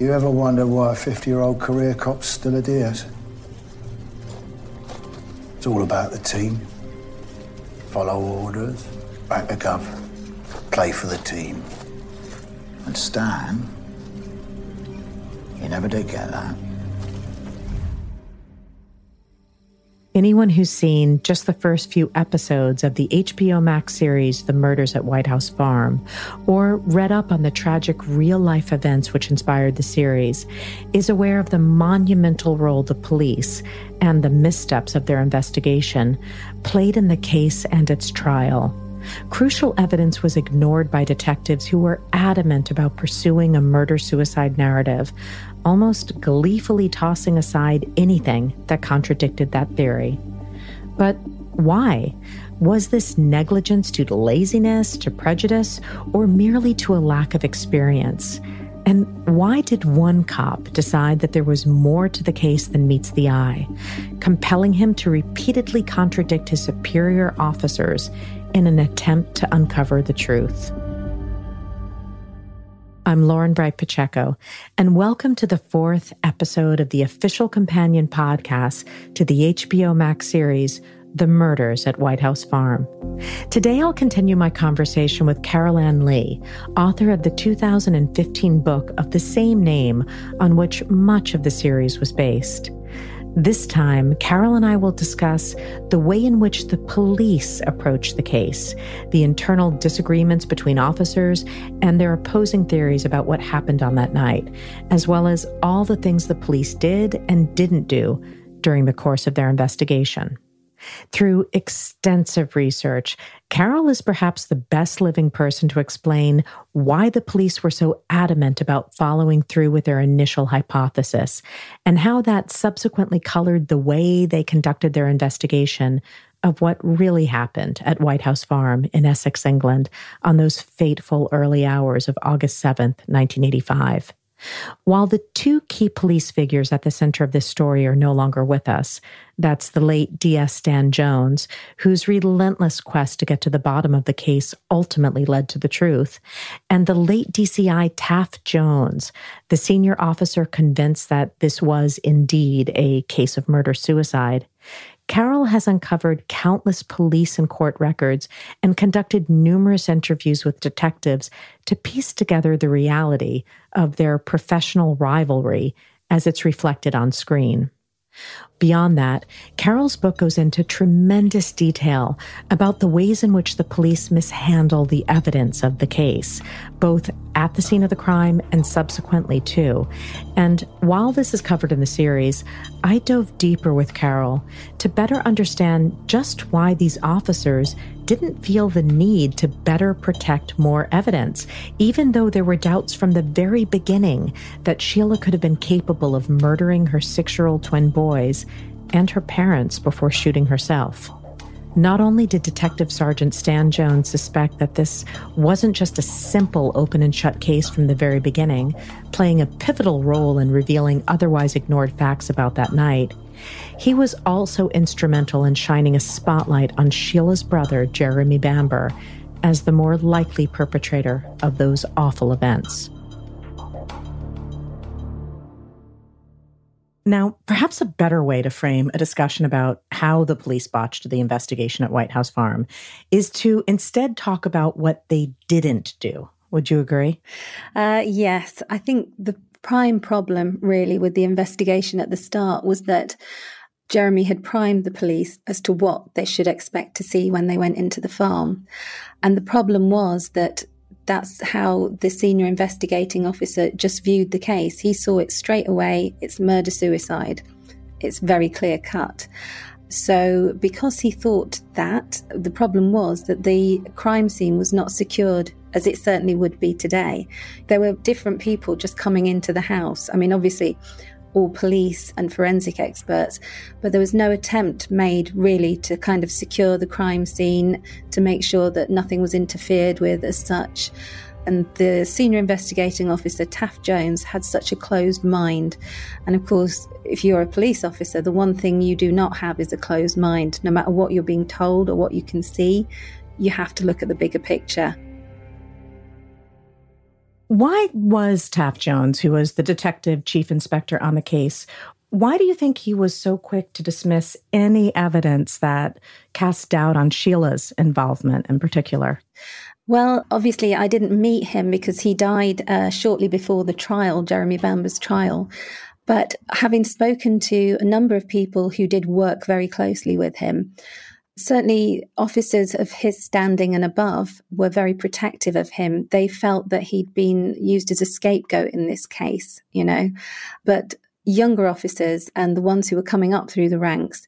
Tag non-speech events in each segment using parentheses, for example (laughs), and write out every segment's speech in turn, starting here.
You ever wonder why a 50 year old career cop's still a DS? It's all about the team. Follow orders, back the gov, play for the team. And Stan, you never did get that. Anyone who's seen just the first few episodes of the HBO Max series The Murders at White House Farm, or read up on the tragic real life events which inspired the series, is aware of the monumental role the police and the missteps of their investigation played in the case and its trial. Crucial evidence was ignored by detectives who were adamant about pursuing a murder suicide narrative, almost gleefully tossing aside anything that contradicted that theory. But why? Was this negligence due to laziness, to prejudice, or merely to a lack of experience? And why did one cop decide that there was more to the case than meets the eye, compelling him to repeatedly contradict his superior officers in an attempt to uncover the truth? I'm Lauren Bright Pacheco, and welcome to the fourth episode of the official companion podcast to the HBO Max series, The Murders at White House Farm. Today, I'll continue my conversation with Carol Ann Lee, author of the 2015 book of the same name, on which much of the series was based. This time, Carol and I will discuss the way in which the police approached the case, the internal disagreements between officers, and their opposing theories about what happened on that night, as well as all the things the police did and didn't do during the course of their investigation. Through extensive research, Carol is perhaps the best living person to explain why the police were so adamant about following through with their initial hypothesis and how that subsequently colored the way they conducted their investigation of what really happened at White House Farm in Essex, England on those fateful early hours of August 7th, 1985. While the two key police figures at the center of this story are no longer with us, that's the late DS Stan Jones, whose relentless quest to get to the bottom of the case ultimately led to the truth, and the late DCI Taff Jones, the senior officer convinced that this was indeed a case of murder suicide. Carol has uncovered countless police and court records and conducted numerous interviews with detectives to piece together the reality of their professional rivalry as it's reflected on screen. Beyond that, Carol's book goes into tremendous detail about the ways in which the police mishandle the evidence of the case, both at the scene of the crime and subsequently too. And while this is covered in the series, I dove deeper with Carol to better understand just why these officers didn't feel the need to better protect more evidence, even though there were doubts from the very beginning that Sheila could have been capable of murdering her six year old twin boys and her parents before shooting herself. Not only did Detective Sergeant Stan Jones suspect that this wasn't just a simple open and shut case from the very beginning, playing a pivotal role in revealing otherwise ignored facts about that night, he was also instrumental in shining a spotlight on Sheila's brother, Jeremy Bamber, as the more likely perpetrator of those awful events. Now, perhaps a better way to frame a discussion about how the police botched the investigation at White House Farm is to instead talk about what they didn't do. Would you agree? Uh, yes. I think the prime problem, really, with the investigation at the start was that Jeremy had primed the police as to what they should expect to see when they went into the farm. And the problem was that that's how the senior investigating officer just viewed the case. He saw it straight away. It's murder suicide. It's very clear cut. So, because he thought that, the problem was that the crime scene was not secured as it certainly would be today. There were different people just coming into the house. I mean, obviously, all police and forensic experts, but there was no attempt made really to kind of secure the crime scene, to make sure that nothing was interfered with as such. And the senior investigating officer, Taff Jones, had such a closed mind. And of course, if you're a police officer, the one thing you do not have is a closed mind. No matter what you're being told or what you can see, you have to look at the bigger picture. Why was Taff Jones, who was the detective chief inspector on the case, why do you think he was so quick to dismiss any evidence that cast doubt on Sheila's involvement in particular? Well, obviously, I didn't meet him because he died uh, shortly before the trial, Jeremy Bamber's trial. But having spoken to a number of people who did work very closely with him, certainly officers of his standing and above were very protective of him. They felt that he'd been used as a scapegoat in this case, you know. But younger officers and the ones who were coming up through the ranks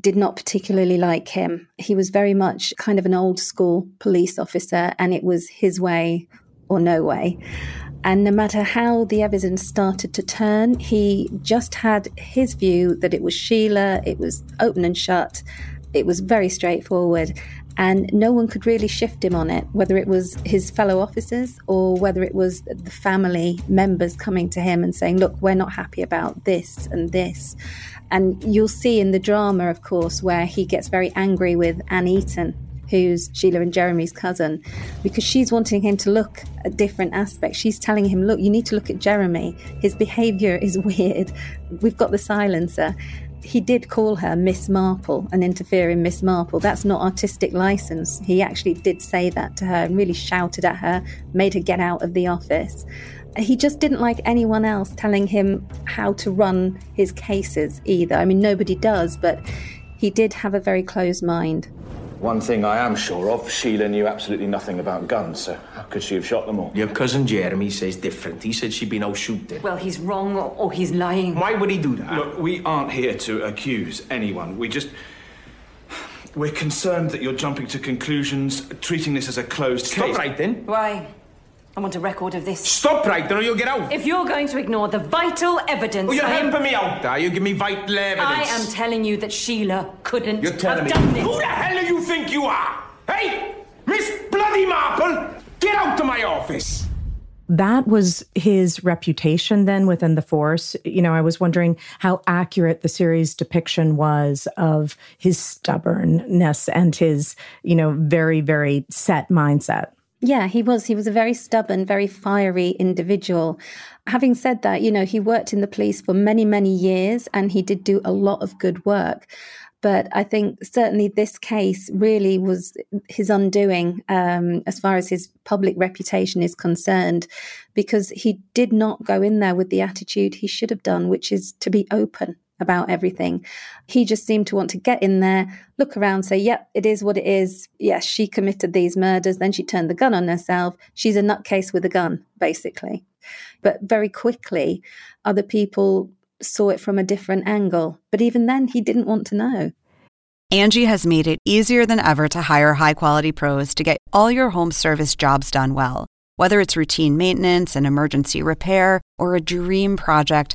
did not particularly like him. He was very much kind of an old school police officer, and it was his way or no way. And no matter how the evidence started to turn, he just had his view that it was Sheila, it was open and shut, it was very straightforward. And no one could really shift him on it, whether it was his fellow officers or whether it was the family members coming to him and saying, Look, we're not happy about this and this. And you'll see in the drama, of course, where he gets very angry with Anne Eaton, who's Sheila and Jeremy's cousin, because she's wanting him to look at different aspects. She's telling him, look, you need to look at Jeremy. His behavior is (laughs) weird. We've got the silencer. He did call her Miss Marple and interfere in Miss Marple. That's not artistic license. He actually did say that to her and really shouted at her, made her get out of the office he just didn't like anyone else telling him how to run his cases either. I mean, nobody does, but he did have a very closed mind. One thing I am sure of, Sheila knew absolutely nothing about guns, so how could she have shot them all? Your cousin Jeremy says different. He said she'd been out shooting. Well, he's wrong or, or he's lying. Why would he do that? Look, we aren't here to accuse anyone. We just. We're concerned that you're jumping to conclusions, treating this as a closed Stop case. right then. Why? I want a record of this. Stop right then or you'll get out. If you're going to ignore the vital evidence, Oh, you're I am, helping me out, there. you? Give me vital evidence. I am telling you that Sheila couldn't You're telling have me. done Who the hell do you think you are? Hey, Miss Bloody Marple, get out of my office. That was his reputation then within the force. You know, I was wondering how accurate the series depiction was of his stubbornness and his, you know, very, very set mindset. Yeah, he was. He was a very stubborn, very fiery individual. Having said that, you know, he worked in the police for many, many years and he did do a lot of good work. But I think certainly this case really was his undoing um, as far as his public reputation is concerned, because he did not go in there with the attitude he should have done, which is to be open about everything. He just seemed to want to get in there, look around, say, yep, it is what it is. Yes, she committed these murders. Then she turned the gun on herself. She's a nutcase with a gun, basically. But very quickly, other people saw it from a different angle. But even then, he didn't want to know. Angie has made it easier than ever to hire high quality pros to get all your home service jobs done well. Whether it's routine maintenance, an emergency repair, or a dream project,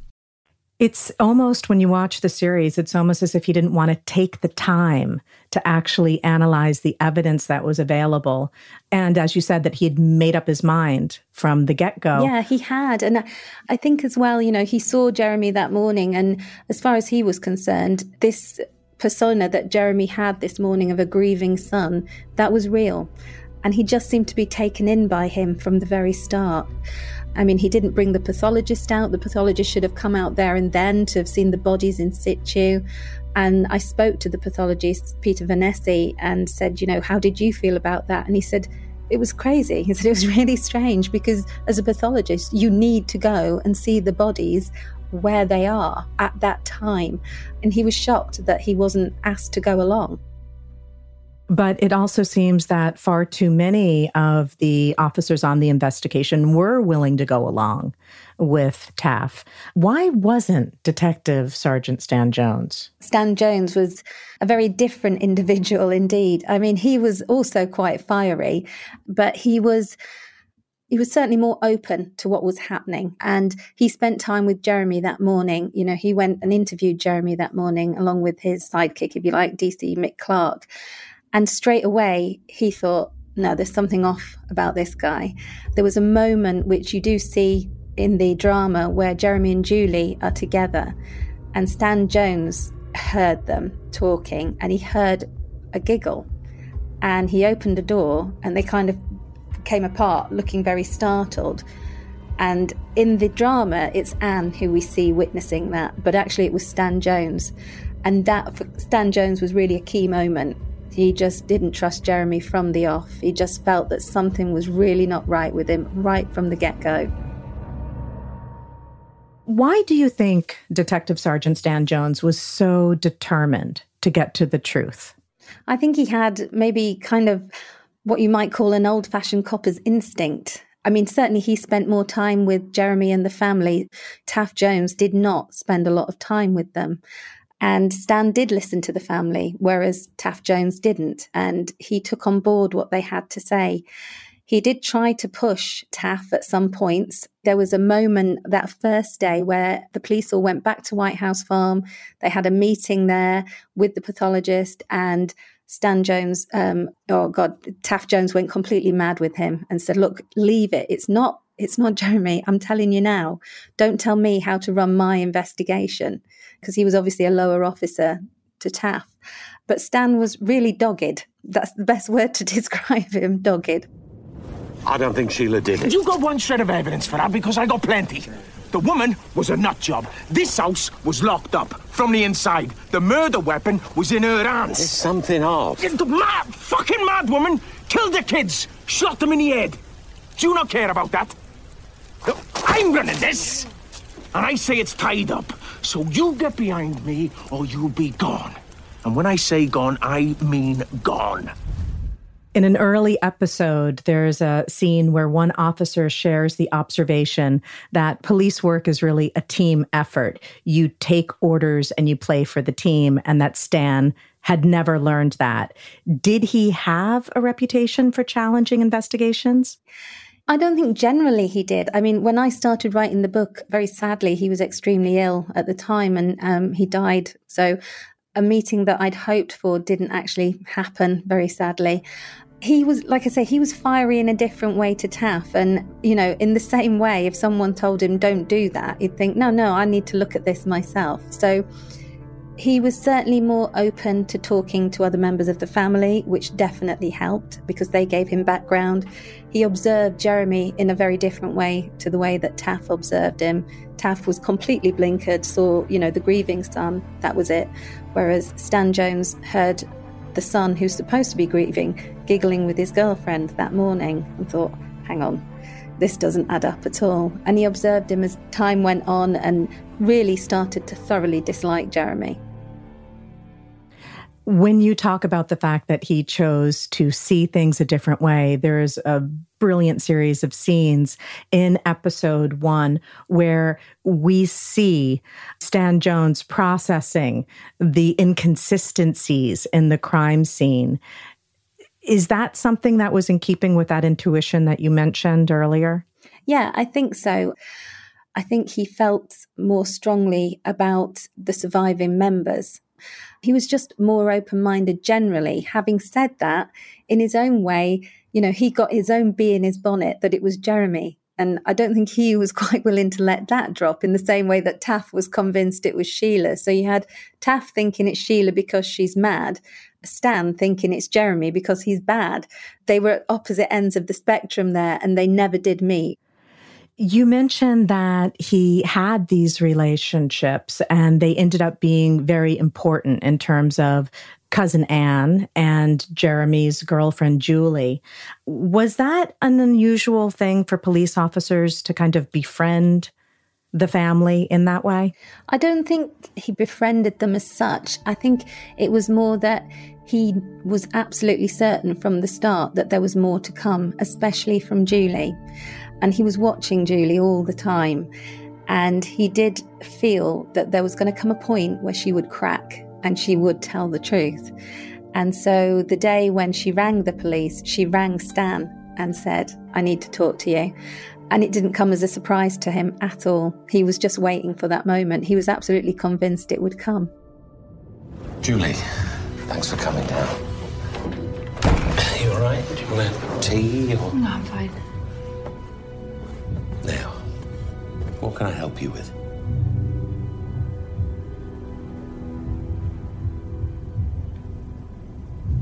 It's almost when you watch the series, it's almost as if he didn't want to take the time to actually analyze the evidence that was available. And as you said, that he had made up his mind from the get go. Yeah, he had. And I think as well, you know, he saw Jeremy that morning. And as far as he was concerned, this persona that Jeremy had this morning of a grieving son, that was real. And he just seemed to be taken in by him from the very start. I mean, he didn't bring the pathologist out. The pathologist should have come out there and then to have seen the bodies in situ. And I spoke to the pathologist, Peter Vanezis, and said, you know, how did you feel about that? And he said, it was crazy. (laughs) He said it was really strange because as a pathologist, you need to go and see the bodies where they are at that time. And he was shocked that he wasn't asked to go along. But it also seems that far too many of the officers on the investigation were willing to go along with Taff. Why wasn't Detective Sergeant Stan Jones? Stan Jones was a very different individual indeed. I mean, he was also quite fiery, but he was he was certainly more open to what was happening. And he spent time with Jeremy that morning. You know, he went and interviewed Jeremy that morning, along with his sidekick, if you like, DC Mick Clark. And straight away, he thought, no, there's something off about this guy. There was a moment which you do see in the drama where Jeremy and Julie are together, and Stan Jones heard them talking and he heard a giggle. And he opened a door and they kind of came apart, looking very startled. And in the drama, it's Anne who we see witnessing that, but actually it was Stan Jones. And that for Stan Jones was really a key moment. He just didn't trust Jeremy from the off. He just felt that something was really not right with him right from the get go. Why do you think Detective Sergeant Stan Jones was so determined to get to the truth? I think he had maybe kind of what you might call an old fashioned copper's instinct. I mean, certainly he spent more time with Jeremy and the family. Taff Jones did not spend a lot of time with them. And Stan did listen to the family, whereas Taff Jones didn't. And he took on board what they had to say. He did try to push Taff at some points. There was a moment that first day where the police all went back to White House Farm. They had a meeting there with the pathologist, and Stan Jones, um, oh God, Taff Jones went completely mad with him and said, "Look, leave it. It's not. It's not (laughs) Jeremy. I'm telling you now. Don't tell me how to run my investigation." Because he was obviously a lower officer to Taff, but Stan was really dogged. That's the best (laughs) word to describe him. Dogged. I don't think Sheila did it. You got one shred of evidence for that because I got plenty. The woman was a nut job. This house was locked up from the inside. The murder weapon was in her hands. There's something off. The mad, fucking mad woman killed the kids, shot them in the head. Do you not care about that? I'm running this, and I say it's tied up. So you get behind me, or you'll be gone. And when I say gone, I mean gone. In an early episode, there's a scene where one officer shares the observation that police work is really a team effort. You take orders and you play for the team, and that Stan had never learned that. Did he have a reputation for challenging investigations? I don't think generally he did. I mean, when I started writing the book, very sadly, he was extremely ill at the time and um, he died. So a meeting that I'd hoped for didn't actually happen, very sadly. He was, like I say, he was fiery in a different way to Taff. And, you know, in the same way, if someone told him, don't do that, he'd think, no, no, I need to look at this myself. So he was certainly more open to talking to other members of the family, which definitely helped because they gave him background. He observed Jeremy in a very different way to the way that Taff observed him. Taff was completely blinkered, saw, you know, the grieving son, that was it. Whereas Stan Jones heard the son who's supposed to be grieving giggling with his girlfriend that morning and thought, hang on, this doesn't add up at all. And he observed him as time went on and really started to thoroughly dislike Jeremy. When you talk about the fact that he chose to see things a different way, there's a brilliant series of scenes in episode one where we see Stan Jones processing the inconsistencies in the crime scene. Is that something that was in keeping with that intuition that you mentioned earlier? Yeah, I think so. I think he felt more strongly about the surviving members he was just more open minded generally. Having said that, in his own way, you know, he got his own bee in his bonnet that it was Jeremy. And I don't think he was (laughs) quite willing to let that drop in the same way that Taff was convinced it was Sheila. So you had Taff thinking it's Sheila because she's mad, Stan thinking it's Jeremy because he's bad. They were at opposite ends of the spectrum there and they never did meet. You mentioned that he had these relationships and they ended up being very important in terms of cousin Anne and Jeremy's girlfriend Julie. Was that an unusual thing for police officers to kind of befriend the family in that way? I don't think he befriended them as such. I think it was more that he was absolutely certain from the start that there was more to come, especially from Julie. And he was watching Julie all the time. And he did feel that there was going to come a point where she would crack and she would tell the truth. And so the day when she rang the police, she rang Stan and said, I need to talk to you. And it didn't come as a surprise to him at all. He was just waiting for that moment. He was absolutely convinced it would come. Julie, thanks for coming down. Are you all right? Do you want tea or. No, I'm fine. Now, what can I help you with?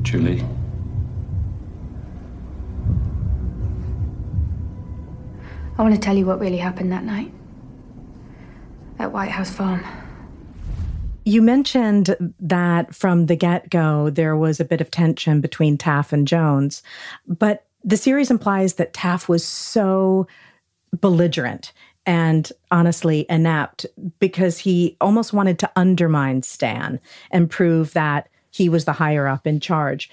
Julie? I want to tell you what really happened that night at White House Farm. You mentioned that from the get go, there was a bit of tension between Taff and Jones, but the series implies that Taff was so belligerent and honestly inept because he almost wanted to undermine Stan and prove that he was the higher up in charge.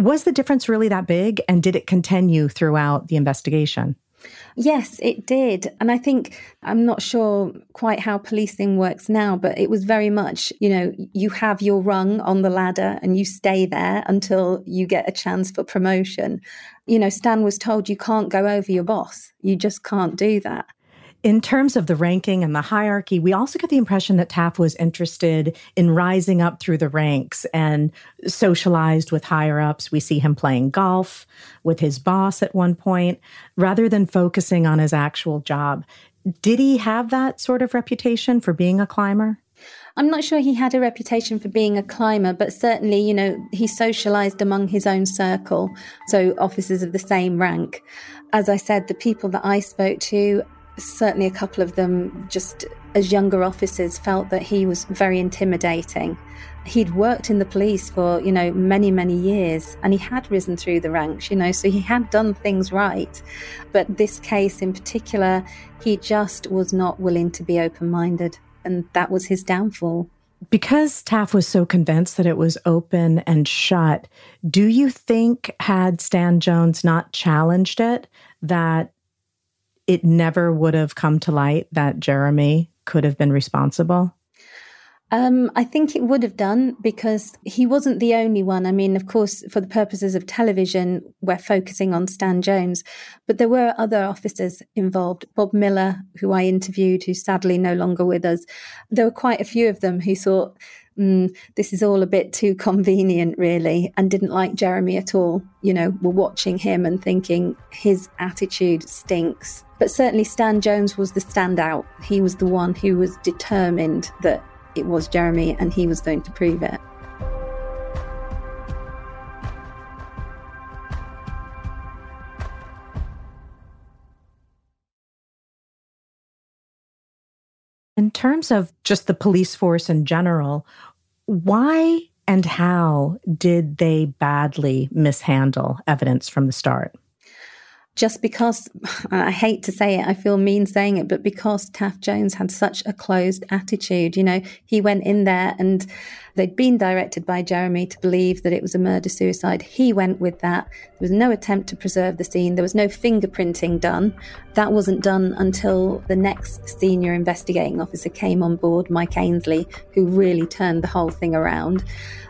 Was the difference really that big? And did it continue throughout the investigation? Yes, it did. And I think I'm not sure quite how policing works now, but it was very much, you know, you have your rung on the ladder and you stay there until you get a chance for promotion. You know, Stan was told you can't go over your boss. You just can't do that. In terms of the ranking and the hierarchy, we also get the impression that Taff was interested in rising up through the ranks and socialized with higher ups. We see him playing golf with his boss at one point, rather than focusing on his actual job. Did he have that sort of reputation for being a climber? I'm not sure he had a reputation for being a climber, but certainly, you know, he socialized among his own circle, so officers of the same rank. As I said, the people that I spoke to certainly a couple of them, just as younger officers, felt that he was very intimidating. He'd worked in the police for, you know, many, many years and he had risen through the ranks, you know, so he had done things right. But this case in particular, he just was not willing to be open minded. And that was his downfall. Because Taff was so convinced that it was open and shut, do you think, had Stan Jones not challenged it, that it never would have come to light that Jeremy could have been responsible? Um, I think it would have done because he wasn't the only one. I mean, of course, for the purposes of television, we're focusing on Stan Jones, but there were other officers involved. Bob Miller, who I interviewed, who's sadly no longer with us, there were quite a few of them who thought, mm, this is all a bit too convenient, really, and didn't like Jeremy at all. You know, were watching him and thinking his attitude stinks. But certainly, Stan Jones was the standout. He was the one who was determined that it was Jeremy and he was going to prove it. In terms of just the police force in general, why and how did they badly mishandle evidence from the start? Just because (sighs) I hate to say it, I feel mean saying it, but because Taff Jones had such a closed attitude, you know, he went in there and they'd been directed by Jeremy to believe that it was a murder suicide. He went with that. There was no attempt to preserve the scene. There was no fingerprinting done. That wasn't done until the next senior investigating officer came on board, Mike Ainsley, who really turned the whole thing around.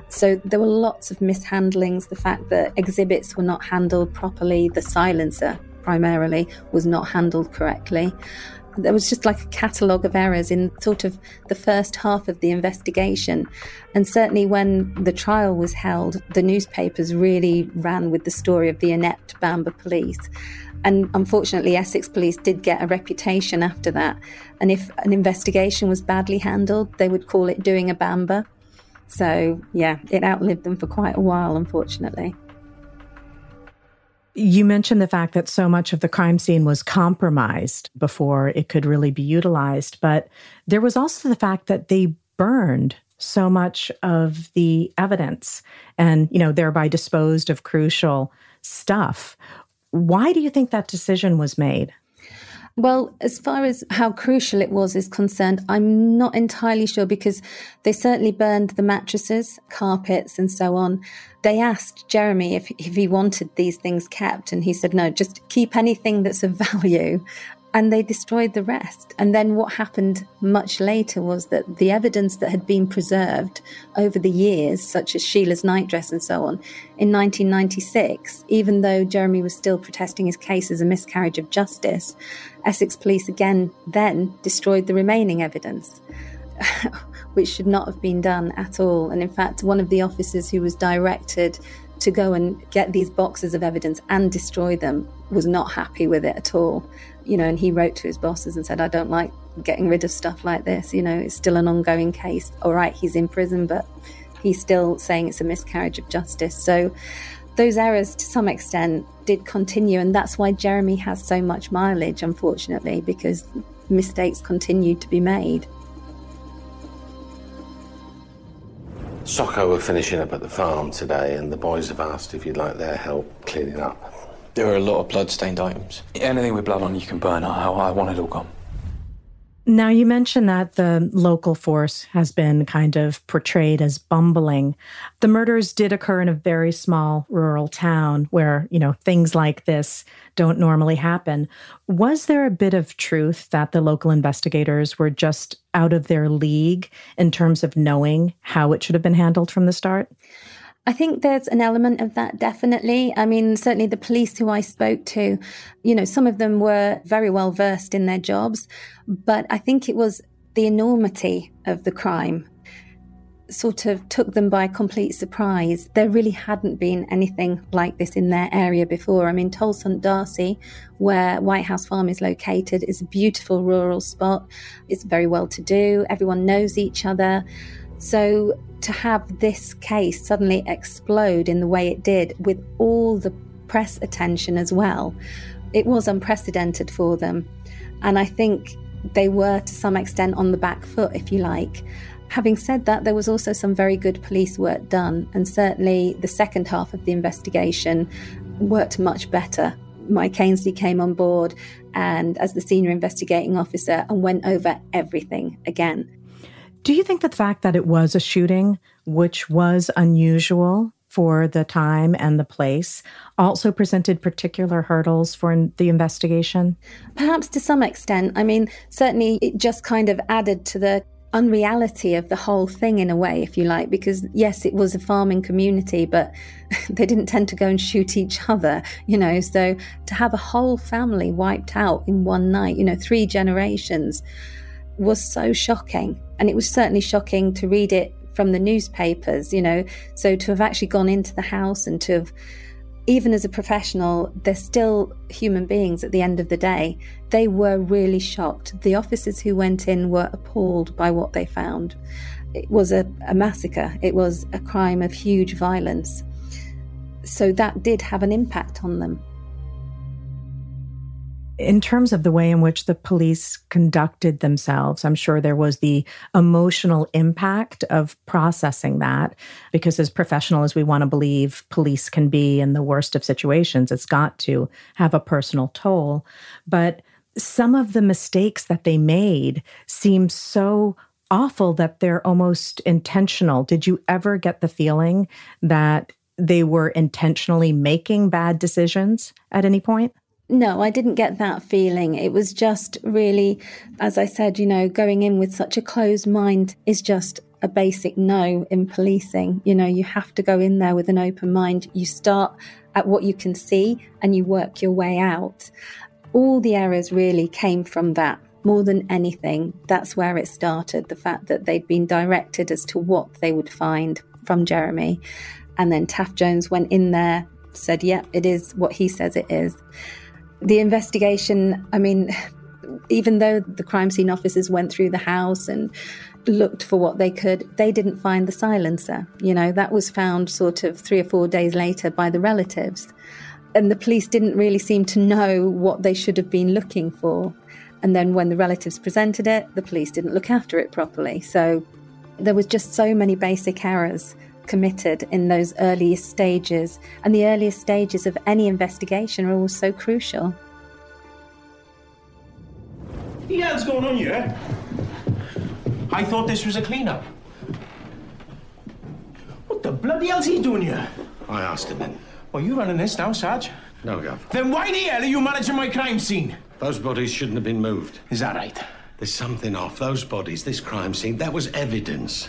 So there were lots of mishandlings. The fact that exhibits were not handled properly, the silencer primarily was not handled correctly. There was just like a catalogue of errors in sort of the first half of the investigation. And certainly when the trial was held, the newspapers really ran with the story of the inept Bamber police. And unfortunately, Essex police did get a reputation after that. And if an investigation was badly handled, they would call it doing a Bamber. So, yeah, it outlived them for quite a while, unfortunately. You mentioned the fact that so much of the crime scene was compromised before it could really be utilized, but there was also the fact that they burned so much of the evidence and, you know, thereby disposed of crucial stuff. Why do you think that decision was made? Well, as far as how crucial it was is concerned, I'm not entirely sure because they certainly burned the mattresses, carpets, and so on. They asked Jeremy if, if he wanted these things kept, and he said, no, just keep anything that's of value and they destroyed the rest. And then what happened much later was that the evidence that had been preserved over the years, such as Sheila's nightdress and so on, in 1996, even though Jeremy was still protesting his case as a miscarriage of justice, Essex police again then destroyed the remaining evidence. (laughs) which should not have been done at all. And in fact, one of the officers who was directed to go and get these boxes of evidence and destroy them was not happy with it at all you know, and he wrote to his bosses and said, I don't like getting rid of stuff like this. You know, it's still an ongoing case. All right, he's in prison, but he's still saying it's a miscarriage of justice. So those errors, to some extent, did continue. And that's why Jeremy has so much mileage, unfortunately, because mistakes continued to be made. SOCO were finishing up at the farm today, and the boys have asked if you'd like their help cleaning up. There are a lot of blood-stained items. Anything with blood on you can burn. I, I want it all gone. Now, you mentioned that the local force has been kind of portrayed as bumbling. The murders did occur in a very small rural town where, you know, things like this don't normally happen. Was there a bit of truth that the local investigators were just out of their league in terms of knowing how it should have been handled from the start? I think there's an element of that, definitely. I mean, certainly the police who I spoke to, you know, some of them were very well versed in their jobs, but I think it was the enormity of the crime sort of took them by complete surprise. There really hadn't been anything like this in their area before. I mean, Tolleshunt D'Arcy, where White House Farm is located, is a beautiful rural spot. It's very well to do. Everyone knows each other. So to have this case suddenly explode in the way it did with all the press attention as well, it was unprecedented for them. And I think they were to some extent on the back foot, if you like. Having said that, there was also some very good police work done, and certainly the second half of the investigation worked much better. Mike Ainsley came on board and as the senior investigating officer and went over everything again. Do you think the fact that it was a shooting, which was unusual for the time and the place, also presented particular hurdles for the investigation? Perhaps to some extent. I mean, certainly it just kind of added to the unreality of the whole thing in a way, if you like, because yes, it was a farming community, but (laughs) they didn't tend to go and shoot each other, you know. So to have a whole family wiped out in one night, you know, three generations was so shocking. And it was certainly shocking to read it from the newspapers, you know. So to have actually gone into the house and to have, even as a professional, they're still human beings at the end of the day. They were really shocked. The officers who went in were appalled by what they found. It was a, a massacre, it was a crime of huge violence. So that did have an impact on them in terms of the way in which the police conducted themselves, I'm sure there was the emotional impact of processing that because, as professional as we want to believe police can be in the worst of situations, it's got to have a personal toll. But some of the mistakes that they made seem so awful that they're almost intentional. Did you ever get the feeling that they were intentionally making bad decisions at any point? No, I didn't get that feeling. It was just really, as I said, you know, going in with such a closed mind is just a basic no in policing. You know, you have to go in there with an open mind. You start at what you can see and you work your way out. All the errors really came from that more than anything. That's where it started the fact that they'd been directed as to what they would find from Jeremy. And then Taff Jones went in there, said, Yep, yeah, it is what he says it is. The investigation, I mean, even though the crime scene officers went through the house and looked for what they could, they didn't find the silencer. You know, that was found sort of three or four days later by the relatives. And the police didn't really seem to know what they should have been looking for. And then when the relatives presented it, the police didn't look after it properly. So There was just so many basic errors committed in those earliest stages, and the earliest stages of any investigation are always so crucial. What the hell's going on here? Eh? I thought this was a clean-up. What the bloody hell's he doing here? I asked him then. Well, you running this now, Sarge? No, Gov. Then why the hell are you managing my crime scene? Those bodies shouldn't have been moved. Is that right? There's something off. Those bodies, this crime scene, that was evidence.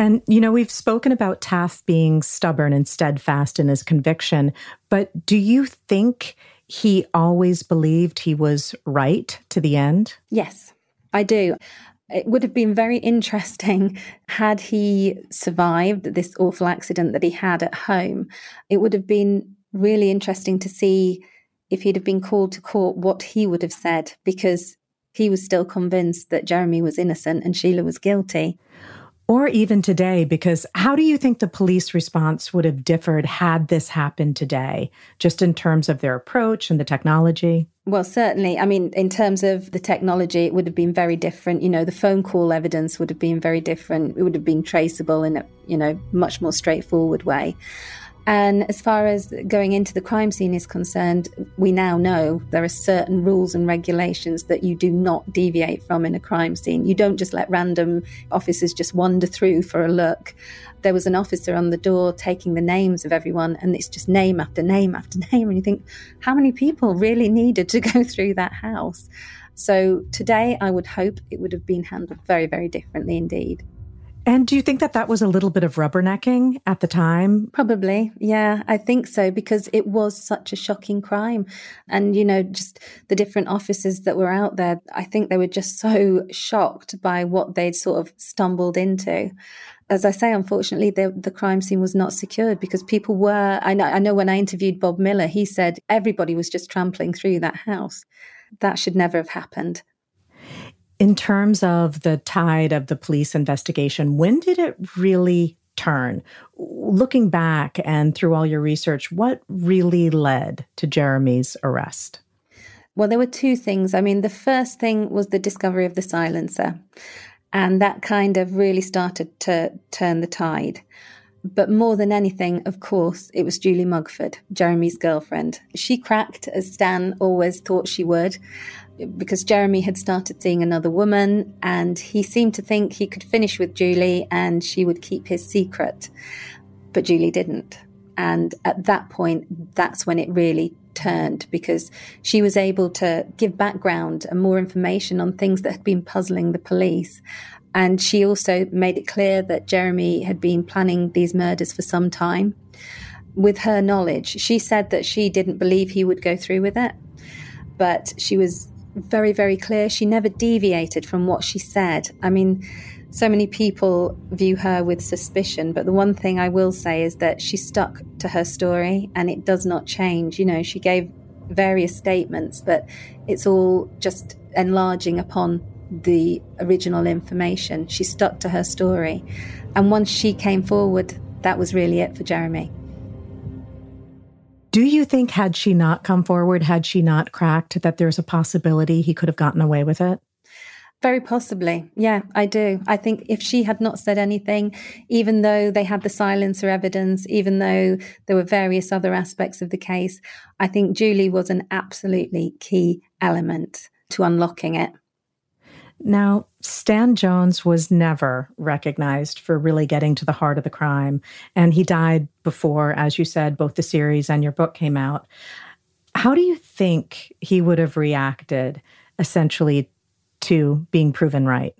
And, you know, we've spoken about Taff being stubborn and steadfast in his conviction, but do you think he always believed he was right to the end? Yes, I do. It would have been very interesting (laughs) had he survived this awful accident that he had at home. It would have been really interesting to see if he'd have been called to court what he would have said because he was still convinced that Jeremy was innocent and Sheila was guilty. Or even today, because how do you think the police response would have differed had this happened today, just in terms of their approach and the technology? Well, certainly. I mean, in terms of the technology, it would have been very different. You know, the phone call evidence would have been very different. It would have been traceable in a, you know, much more straightforward way. And as far as going into the crime scene is concerned, we now know there are certain rules and regulations that you do not deviate from in a crime scene. You don't just let random officers just wander through for a look. There was an officer on the door taking the names of everyone, and it's just name after name after (laughs) name. And you think, how many people really needed to go (laughs) through that house? So today, I would hope it would have been handled very, very differently indeed. And do you think that that was a little bit of rubbernecking at the time? Probably. Yeah, I think so because it was such a shocking crime. And, you know, just the different officers that were out there, I think they were just so shocked by what they'd sort of stumbled into. As I say, unfortunately, the, the crime scene was not secured because people were. I know, I know when I interviewed Bob Miller, he said everybody was just trampling through that house. That should never have happened. In terms of the tide of the police investigation, when did it really turn? Looking back and through all your research, what really led to Jeremy's arrest? Well, there were two things. I mean, the first thing was the discovery of the silencer, and that kind of really started to turn the tide. But more than anything, of course, it was Julie Mugford, Jeremy's girlfriend. She cracked, as Stan always thought she would because Jeremy had started seeing another woman and he seemed to think he could finish with Julie and she would keep his secret. But Julie didn't. And at that point, that's when it really turned because she was able to give background and more information on things that had been puzzling the police. And she also made it clear that Jeremy had been planning these murders for some time. With her knowledge, she said that she didn't believe he would go through with it, but she was very, very clear. She never deviated from what she said. I mean, so many people view her with suspicion, but the one thing I will say is that she stuck to her story and it does not change. You know, she gave various statements, but it's all just enlarging upon the original information. She stuck to her story. And once she came forward, that was really it for Jeremy. Do you think, had she not come forward, had she not cracked, that there's a possibility he could have gotten away with it? Very possibly. Yeah, I do. I think if she had not said anything, even though they had the silencer evidence, even though there were various other aspects of the case, I think Julie was an absolutely key element to unlocking it. Now, Stan Jones was never recognized for really getting to the heart of the crime. And he died before, as you said, both the series and your book came out. How do you think he would have reacted essentially to being proven right?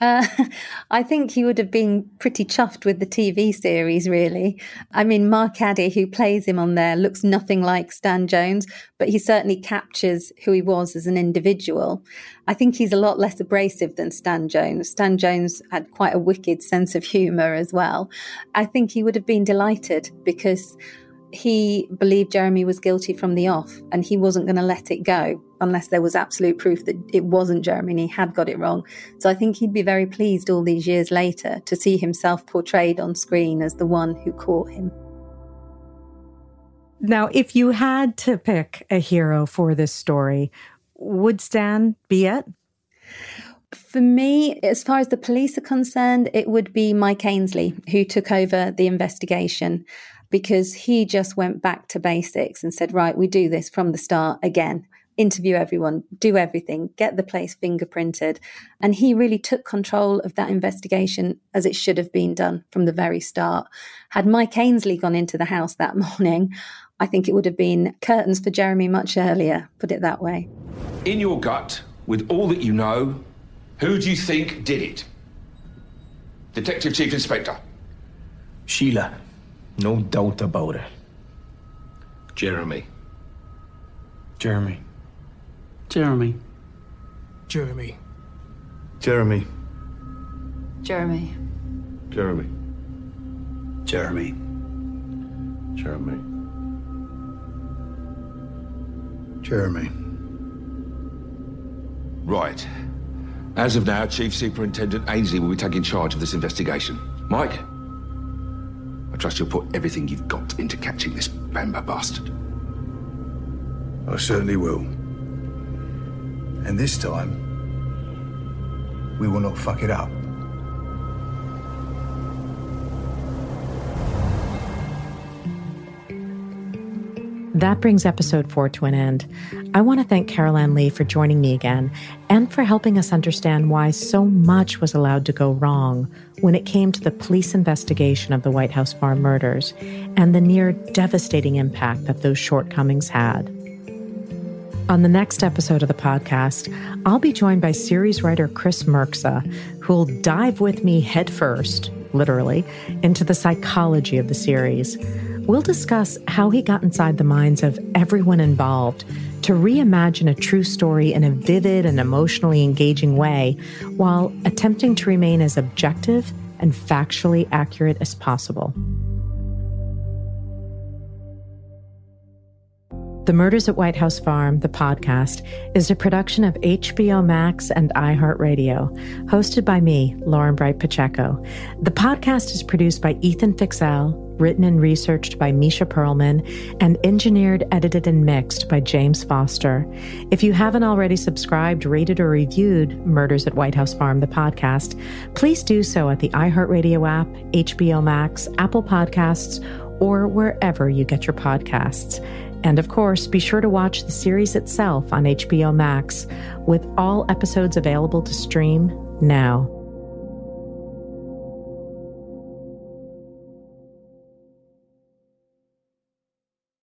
Uh, (laughs) I think he would have been pretty chuffed with the TV series, really. I mean, Mark Addy, who plays him on there, looks nothing like Stan Jones, but he certainly captures who he was as an individual. I think he's a lot less abrasive than Stan Jones. Stan Jones had quite a wicked sense of humour as well. I think he would have been delighted because he believed Jeremy was guilty from the off and he wasn't going to let it go unless there was absolute proof that it wasn't Jeremy and he had got it wrong. So I think he'd be very pleased all these years later to see himself portrayed on screen as the one who caught him. Now, if you had to pick a hero for this story, would Stan be it? For me, as far as the police are concerned, it would be Mike Ainsley who took over the investigation because he just went back to basics and said, right, we do this from the start again. Interview everyone, do everything, get the place fingerprinted. And he really took control of that investigation as it should have been done from the very start. Had Mike Ainsley gone into the house that (laughs) morning, I think it would have been curtains for Jeremy much earlier, put it that way. In your gut, with all that you know, who do you think did it? Detective Chief Inspector. Sheila. No doubt about it. Jeremy. Jeremy. Jeremy. Jeremy. Jeremy. Jeremy. Jeremy. Jeremy. Jeremy. Jeremy. Right. As of now, Chief Superintendent Ainsley will be taking charge of this investigation. Mike, I trust you'll put everything you've got into catching this Bamber bastard. I certainly will. And this time, we will not fuck it up. That brings episode four to an end. I want to thank Carol Ann Lee for joining me again and for helping us understand why so much was allowed to go wrong when it came to the police investigation of the White House Farm murders and the near devastating impact that those shortcomings had. On the next episode of the podcast, I'll be joined by series writer Kris Mrksa, who'll dive with me headfirst, literally, into the psychology of the series. We'll discuss how he got inside the minds of everyone involved to reimagine a true story in a vivid and emotionally engaging way while attempting to remain as objective and factually accurate as possible. The Murders at White House Farm, the podcast, is a production of HBO Max and iHeartRadio, hosted by me, Lauren Bright Pacheco. The podcast is produced by Ethan Fixell, written and researched by Misha Perlman, and engineered, edited, and mixed by James Foster. If you haven't already subscribed, rated, or reviewed Murders at White House Farm, the podcast, please do so at the iHeartRadio app, HBO Max, Apple Podcasts, or wherever you get your podcasts. And of course, be sure to watch the series itself on HBO Max, with all episodes available to stream now.